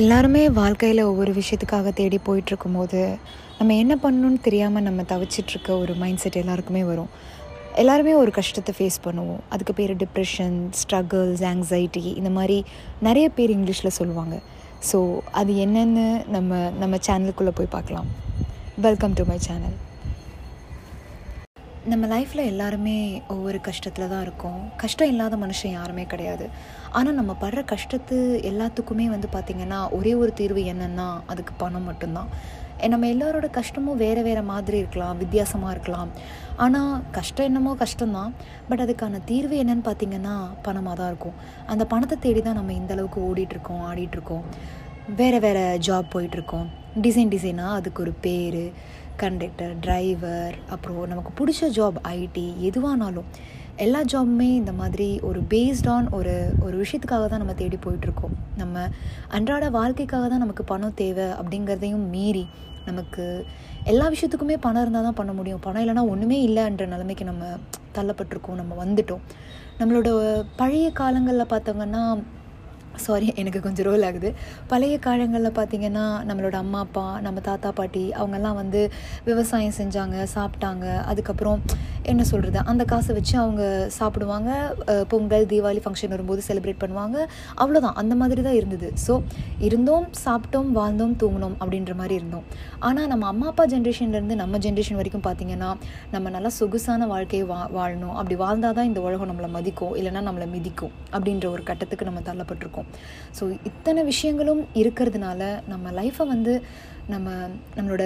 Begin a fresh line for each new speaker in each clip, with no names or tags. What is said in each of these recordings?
எல்லாருமே வாழ்க்கையில் ஒவ்வொரு விஷயத்துக்காக தேடி போயிட்டுருக்கும்போது நம்ம என்ன பண்ணணும்னு தெரியாமல் நம்ம தவிச்சிட்ருக்க ஒரு மைண்ட் செட் எல்லாருக்குமே வரும். எல்லாருமே ஒரு கஷ்டத்தை ஃபேஸ் பண்ணுவோம். அதுக்கு பேர் டிப்ரெஷன் ஸ்ட்ரகிள்ஸ் ஆங்ஸைட்டி இந்த மாதிரி நிறைய பேர் இங்கிலீஷில் சொல்லுவாங்க. ஸோ அது என்னென்னு நம்ம நம்ம சேனலுக்குள்ளே போய் பார்க்கலாம். வெல்கம் டு மை சேனல் நம்ம லைஃப்பில் எல்லாருமே ஒவ்வொரு கஷ்டத்தில் தான் இருக்கோம். கஷ்டம் இல்லாத மனுஷன் யாருமே கிடையாது. ஆனால் நம்ம படுற கஷ்டத்து எல்லாத்துக்குமே வந்து பார்த்திங்கன்னா ஒரே ஒரு தீர்வு என்னென்னா அதுக்கு பணம் மட்டும்தான். நம்ம எல்லாரோட கஷ்டமும் வேறு வேறு மாதிரி இருக்கலாம் வித்தியாசமாக இருக்கலாம். ஆனால் கஷ்டம் என்னமோ கஷ்டம்தான். பட் அதுக்கான தீர்வு என்னன்னு பார்த்திங்கன்னா பணமாக தான் இருக்கும். அந்த பணத்தை தேடி தான் நம்ம இந்த அளவுக்கு ஓடிட்டுருக்கோம் ஆடிட்டுருக்கோம். வேறு வேறு ஜாப் போயிட்டுருக்கோம். டிசைன் டிசைனாக அதுக்கு ஒரு பேர் கண்டக்டர் டிரைவர் அப்புறம் நமக்கு பிடிச்ச ஜாப் ஐடி எதுவானாலும் எல்லா ஜாபுமே இந்த மாதிரி ஒரு பேஸ்ட் ஆன் ஒரு ஒரு விஷயத்துக்காக தான் நம்ம தேடி போயிட்டுருக்கோம். நம்ம அன்றாட வாழ்க்கைக்காக தான் நமக்கு பணம் தேவை அப்படிங்கிறதையும் மீறி நமக்கு எல்லா விஷயத்துக்குமே பணம் இருந்தால் தான் பண்ண முடியும். பணம் இல்லைன்னா ஒன்றுமே இல்லைன்ற நிலைமைக்கு நம்ம தள்ளப்பட்டிருக்கோம் நம்ம வந்துட்டோம். நம்மளோட பழைய காலங்களில் பார்த்தோங்கன்னா சாரி எனக்கு கொஞ்சம் ரோல் ஆகுது. பழைய காலங்களில் பார்த்தீங்கன்னா நம்மளோட அம்மா அப்பா நம்ம தாத்தா பாட்டி அவங்கெல்லாம் வந்து விவசாயம் செஞ்சாங்க சாப்பிட்டாங்க. அதுக்கப்புறம் என்ன சொல்கிறது அந்த காசை வச்சு அவங்க சாப்பிடுவாங்க. பொங்கல் தீபாவளி ஃபங்க்ஷன் வரும்போது செலிப்ரேட் பண்ணுவாங்க. அவ்வளோதான் அந்த மாதிரி தான் இருந்தது. ஸோ இருந்தோம் சாப்பிட்டோம் வாழ்ந்தோம் தூங்கினோம் அப்படின்ற மாதிரி இருந்தோம். ஆனால் நம்ம அம்மா அப்பா ஜென்ரேஷன்லேருந்து நம்ம ஜென்ரேஷன் வரைக்கும் பார்த்தீங்கன்னா நம்ம நல்லா சொகுசான வாழ்க்கையை வா வாழணும். அப்படி வாழ்ந்தால் தான் இந்த உலகம் நம்மளை மதிக்கும். இல்லைன்னா நம்மளை மிதிக்கும் அப்படின்ற ஒரு கட்டத்துக்கு நம்ம தள்ளப்பட்டிருக்கோம். ஸோ இத்தனை விஷயங்களும் இருக்கிறதுனால நம்ம லைஃப்பை வந்து நம்ம நம்மளோட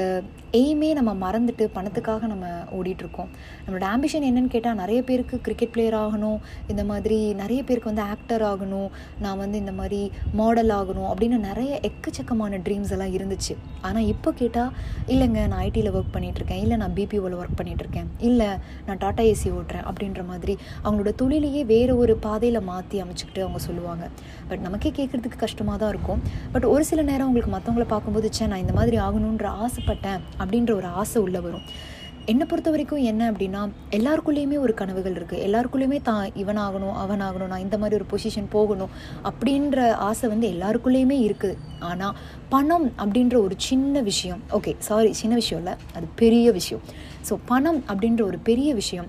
எய்மே நம்ம மறந்துட்டு பணத்துக்காக நம்ம ஓடிட்டுருக்கோம். நம்மளோட ஆம்பிஷன் என்னன்னு கேட்டால் நிறைய பேருக்கு கிரிக்கெட் பிளேயர் ஆகணும் இந்த மாதிரி நிறைய பேருக்கு வந்து ஆக்டர் ஆகணும் நான் வந்து இந்த மாதிரி மாடல் ஆகணும் அப்படின்னு நிறைய எக்கச்சக்கமான ட்ரீம்ஸ் எல்லாம் இருந்துச்சு. ஆனால் இப்போ கேட்டால் இல்லைங்க நான் ஐடியில் ஒர்க் பண்ணிகிட்ருக்கேன் இல்லை நான் பிபிஓவில் ஒர்க் பண்ணிகிட்ருக்கேன் இல்லை நான் டாட்டா ஏசி ஓட்டுறேன் அப்படின்ற மாதிரி அவங்களோட தொழிலையே வேறு ஒரு பாதையில் மாற்றி அமைச்சுக்கிட்டு அவங்க சொல்லுவாங்க. பட் நமக்கே கேட்குறதுக்கு கஷ்டமாக தான் இருக்கும். பட் ஒரு சில நேரம் உங்களுக்கு மற்றவங்கள பார்க்கும்போது சே நான் இந்த மாதிரி ஆகணுன்ற ஆசைப்பட்டேன் அப்படின்ற ஒரு ஆசை உள்ளே வரும். என்னை பொறுத்த வரைக்கும் என்ன அப்படின்னா எல்லாருக்குள்ளேயுமே ஒரு கனவுகள் இருக்குது எல்லாருக்குள்ளேயுமே தான் இவன் ஆகணும் அவன் ஆகணும் நான் இந்த மாதிரி ஒரு பொசிஷன் போகணும் அப்படின்ற ஆசை வந்து எல்லாருக்குள்ளேயுமே இருக்குது. ஆனால் பணம் அப்படின்ற ஒரு சின்ன விஷயம் ஓகே சாரி சின்ன விஷயம் இல்லை அது பெரிய விஷயம். ஸோ பணம் அப்படின்ற ஒரு பெரிய விஷயம்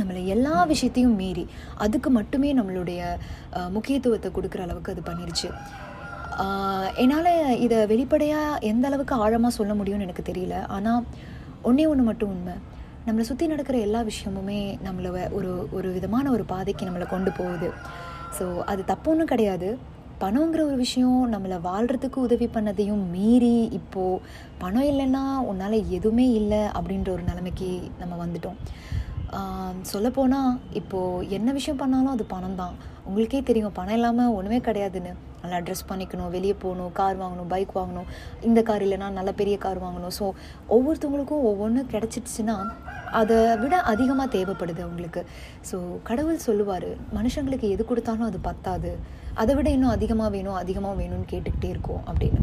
நம்மளை எல்லா விஷயத்தையும் மீறி அதுக்கு மட்டுமே நம்மளுடைய முக்கியத்துவத்தை கொடுக்குற அளவுக்கு அது பண்ணிருச்சு. என்னால் இதை வெளிப்படையாக எந்த அளவுக்கு ஆழமாக சொல்ல முடியும்னு எனக்கு தெரியல. ஆனால் ஒன்றே ஒன்று மட்டும் உண்மை. நம்மளை சுற்றி நடக்கிற எல்லா விஷயமுமே நம்மளை ஒரு ஒரு விதமான ஒரு பாதைக்கு நம்மளை கொண்டு போகுது. ஸோ அது தப்பு ஒன்றும் கிடையாது. பணங்கிற ஒரு விஷயம் நம்மளை வாழ்கிறதுக்கு உதவி பண்ணதையும் மீறி இப்போது பணம் இல்லைன்னா உன்னால் எதுவுமே இல்லை அப்படின்ற ஒரு நிலைமைக்கு நம்ம வந்துட்டோம். சொல்லப்போனால் இப்போது என்ன விஷயம் பண்ணாலும் அது பணம் தான் உங்களுக்கே தெரியும் பணம் இல்லாமல் ஒன்றுமே கிடையாதுன்னு. நல்லா ட்ரெஸ் பண்ணிக்கணும் வெளியே போகணும் கார் வாங்கணும் பைக் வாங்கணும். இந்த கார் இல்லைன்னா நல்ல பெரிய கார் வாங்கணும். ஸோ ஒவ்வொருத்தவங்களுக்கும் ஒவ்வொன்று கிடச்சிடுச்சுன்னா அதை விட அதிகமாக தேவைப்படுது அவங்களுக்கு. ஸோ கடவுள் சொல்லுவார் மனுஷங்களுக்கு எது கொடுத்தாலும் அது பத்தாது. அதை விட இன்னும் அதிகமாக வேணும் அதிகமாக வேணும்னு கேட்டுக்கிட்டே இருக்கோம் அப்படின்னு.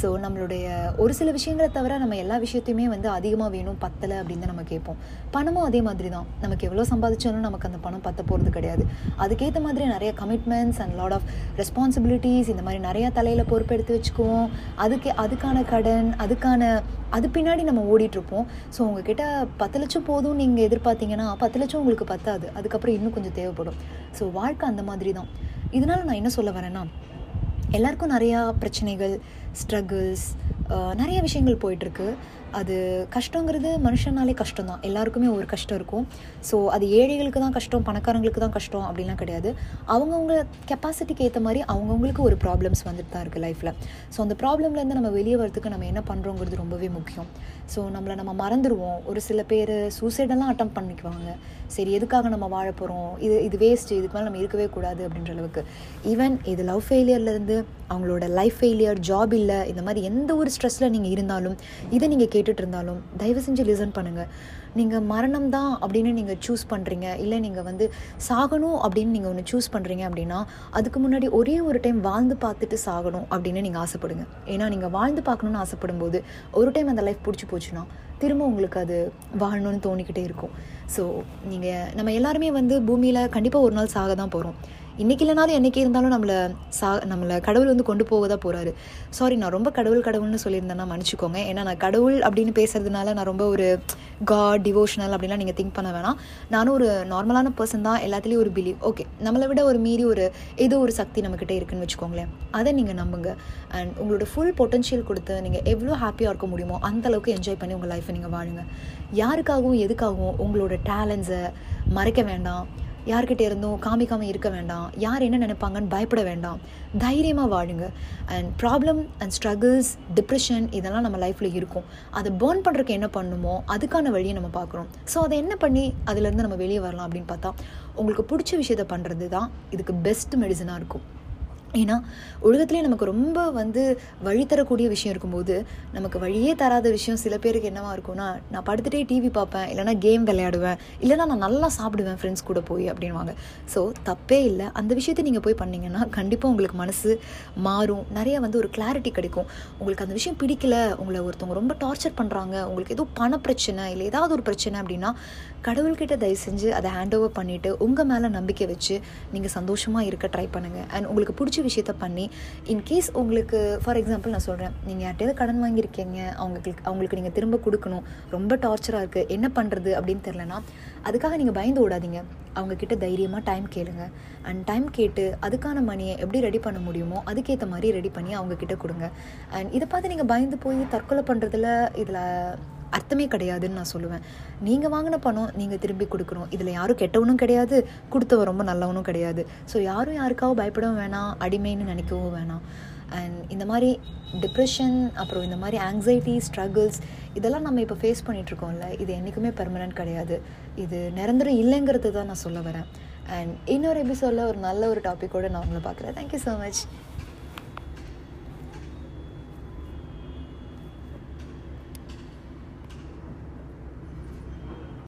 ஸோ நம்மளுடைய ஒரு சில விஷயங்களை தவிர நம்ம எல்லா விஷயத்தையுமே வந்து அதிகமாக வேணும் பத்தலை அப்படின்னு தான் நம்ம கேட்போம். பணமும் அதே மாதிரி தான். நமக்கு எவ்வளோ சம்பாதிச்சாலும் நமக்கு அந்த பணம் பத்த போகிறது கிடையாது. அதுக்கேற்ற மாதிரி நிறைய commitments and lot of responsibilities இந்த மாதிரி நிறையா தலையில் பொறுப்பெடுத்து வச்சுக்குவோம். அதுக்கு அதுக்கான கடன் அதுக்கான அது பின்னாடி நம்ம ஓடிட்டுருப்போம் ஸோ உங்ககிட்ட பத்து லட்சம் போதும் நீங்கள் எதிர்பார்த்தீங்கன்னா பத்து லட்சம் உங்களுக்கு பத்தாது. அதுக்கப்புறம் இன்னும் கொஞ்சம் தேவைப்படும். ஸோ வாழ்க்கை அந்த மாதிரி தான். இதனால் நான் என்ன சொல்ல வரேன்னா எல்லாருக்கும் நிறையா பிரச்சனைகள் ஸ்ட்ரகிள்ஸ் நிறைய விஷயங்கள் போயிட்டுருக்கு அது கஷ்டங்கிறது மனுஷனாலே கஷ்டம் தான் எல்லாருக்குமே ஒரு கஷ்டம் இருக்கும். ஸோ அது ஏழைகளுக்கு தான் கஷ்டம் பணக்காரங்களுக்கு தான் கஷ்டம் அப்படிலாம் கிடையாது. அவங்கவுங்க கெப்பாசிட்டிக்கு ஏற்ற மாதிரி அவங்கவுங்களுக்கு ஒரு ப்ராப்ளம்ஸ் வந்துட்டு தான் இருக்குது லைஃப்பில் ஸோ அந்த ப்ராப்ளம்லேருந்து நம்ம வெளியே வரதுக்கு நம்ம என்ன பண்ணுறோங்கிறது ரொம்பவே முக்கியம். ஸோ நம்மளை நம்ம மறந்துடுவோம் ஒரு சில பேர் சூசைடெல்லாம் அட்டம் பண்ணிக்குவாங்க. சரி எதுக்காக நம்ம வாழ போகிறோம் இது இது வேஸ்ட்டு இதுக்கு மேலே நம்ம இருக்கவே கூடாது அப்படின்ற அளவுக்கு. ஈவன் இது லவ் ஃபெயிலியர்லேருந்து அவங்களோட லைஃப் ஃபெயிலியர் ஜாப் இல்லை இந்த மாதிரி எந்த ஒரு ஸ்ட்ரெஸ்ஸில் நீங்கள் இருந்தாலும் இதை நீங்கள் கேட்டுட்டு இருந்தாலும் தயவு செஞ்சு லிசன் பண்ணுங்கள் நீங்கள் மரணம் தான் அப்படின்னு நீங்கள் சூஸ் பண்ணுறீங்க இல்லை நீங்கள் வந்து சாகணும் அப்படின்னு நீங்கள் ஒன்று சூஸ் பண்ணுறீங்க அப்படின்னா அதுக்கு முன்னாடி ஒரே ஒரு டைம் வாழ்ந்து பார்த்துட்டு சாகணும் அப்படின்னு நீங்கள் ஆசைப்படுங்க. ஏன்னா நீங்கள் வாழ்ந்து பார்க்கணுன்னு ஆசைப்படும் போது ஒரு டைம் அந்த லைஃப் பிடிச்சி போச்சுன்னா திரும்ப உங்களுக்கு அது வாழணும்னு தோணிக்கிட்டே இருக்கும். ஸோ நீங்கள் நம்ம எல்லாருமே வந்து பூமியில் கண்டிப்பாக ஒரு நாள் சாக தான் போகிறோம் இன்றைக்கி இல்லைனாலும் என்றைக்கி இருந்தாலும் நம்மளை சா நம்மளை கடவுள் வந்து கொண்டு போக தான் போகிறாரு சாரி நான் ரொம்ப கடவுள் கடவுள்னு சொல்லியிருந்தேன்னா மன்னிச்சிக்கோங்க. ஏன்னா நான் கடவுள் அப்படின்னு பேசுறதுனால நான் ரொம்ப ஒரு காட் டிவோஷனல் அப்படின்லாம் நீங்கள் திங்க் பண்ண வேணாம். நானும் ஒரு நார்மலான பர்சன் தான். எல்லாத்துலேயும் ஒரு பிலீவ் ஓகே நம்மளை விட ஒரு மீறி ஒரு ஏதோ ஒரு சக்தி நம்மக்கிட்ட இருக்குன்னு வச்சுக்கோங்களேன். அதை நீங்கள் நம்புங்க. அண்ட் உங்களோட ஃபுல் பொட்டன்ஷியல் கொடுத்து நீங்கள் எவ்வளோ ஹாப்பியாக இருக்க முடியுமோ அந்தளவுக்கு என்ஜாய் பண்ணி உங்கள் லைஃப்பை நீங்கள் வாழுங்க. யாருக்காகவும் எதுக்காகவும் உங்களோட டேலண்ட்ஸை மறைக்க வேண்டாம். யார்கிட்ட இருந்தும் காமிக்காமல் இருக்க வேண்டாம். யார் என்ன நினைப்பாங்கன்னு பயப்பட வேண்டாம். தைரியமாக வாழுங்க. And problem and struggles depression இதெல்லாம் நம்ம லைஃப்பில் இருக்கும். அதை பேர்ன் பண்ணுறதுக்கு என்ன பண்ணுமோ அதுக்கான வழியை நம்ம பார்க்குறோம். ஸோ அதை என்ன பண்ணி அதுலேருந்து நம்ம வெளியே வரலாம் அப்படின்னு பார்த்தா உங்களுக்கு பிடிச்ச விஷயத்த பண்ணுறது தான் இதுக்கு பெஸ்ட் மெடிசனாக இருக்கும். ஏன்னா உலகத்துலேயே நமக்கு ரொம்ப வந்து வழி தரக்கூடிய விஷயம் இருக்கும்போது நமக்கு வழியே தராத விஷயம் சில பேருக்கு என்னவா இருக்கும்னா நான் படுத்துகிட்டே டிவி பார்ப்பேன் இல்லைனா கேம் விளையாடுவேன் இல்லைனா நான் நல்லா சாப்பிடுவேன் ஃப்ரெண்ட்ஸ் கூட போய் அப்படின்வாங்க ஸோ தப்பே இல்லை. அந்த விஷயத்தை நீங்கள் போய் பண்ணிங்கன்னா கண்டிப்பாக உங்களுக்கு மனசு மாறும். நிறைய வந்து ஒரு கிளாரிட்டி கிடைக்கும். உங்களுக்கு அந்த விஷயம் பிடிக்கல உங்களை ஒருத்தவங்க ரொம்ப டார்ச்சர் பண்ணுறாங்க உங்களுக்கு ஏதோ பண பிரச்சனை இல்லை ஏதாவது ஒரு பிரச்சனை அப்படின்னா கடவுள்கிட்ட தயவு செஞ்சு அதை ஹேண்ட் ஓவர் பண்ணிவிட்டு உங்கள் மேலே நம்பிக்கை வச்சு நீங்கள் சந்தோஷமாக இருக்க ட்ரை பண்ணுங்கள் அண்ட் உங்களுக்கு பிடிச்ச விஷயத்த பண்ணி இன்கேஸ் உங்களுக்கு ஃபார் எக்ஸாம்பிள் நான் சொல்கிறேன் நீங்கள் யார்கிட்டயாவது கடன் வாங்கியிருக்கீங்க அவங்களுக்கு அவங்களுக்கு நீங்கள் திரும்ப கொடுக்கணும் ரொம்ப டார்ச்சராக இருக்குது என்ன பண்ணுறது அப்படின்னு தெரிலனா அதுக்காக நீங்கள் பயந்து ஓடாதீங்க. அவங்கக்கிட்ட தைரியமாக டைம் கேளுங்க. அண்ட் டைம் கேட்டு அதுக்கான மணியை எப்படி ரெடி பண்ண முடியுமோ அதுக்கேற்ற மாதிரி ரெடி பண்ணி அவங்கக்கிட்ட கொடுங்க. அண்ட் இதை பார்த்து நீங்கள் பயந்து போய் தற்கொலை பண்ணுறதுல இதில் அர்த்தமே கிடையாதுன்னு நான் சொல்லுவேன். நீங்கள் வாங்கின பணம் நீங்கள் திரும்பி கொடுக்கணும். இதில் யாரும் கெட்டவனும் கிடையாது கொடுத்தவன் ரொம்ப நல்லவனும் கிடையாது. ஸோ யாரும் யாருக்காகவும் பயப்படவும் வேணாம் அடிமைன்னு நினைக்கவும் வேணாம். அண்ட் இந்த மாதிரி டிப்ரெஷன் அப்புறம் இந்த மாதிரி ஆங்ஸைட்டி ஸ்ட்ரகிள்ஸ் இதெல்லாம் நம்ம இப்போ ஃபேஸ் பண்ணிகிட்ருக்கோம்ல இது என்றைக்குமே பெர்மனன்ட் கிடையாது. இது நிரந்தரம் இல்லைங்கிறது தான் நான் சொல்ல வரேன். அண்ட் இன்னொரு எபிசோடில் ஒரு நல்ல ஒரு டாப்பிக்கோடு நான் உங்களை பார்க்குறேன். Thank you so much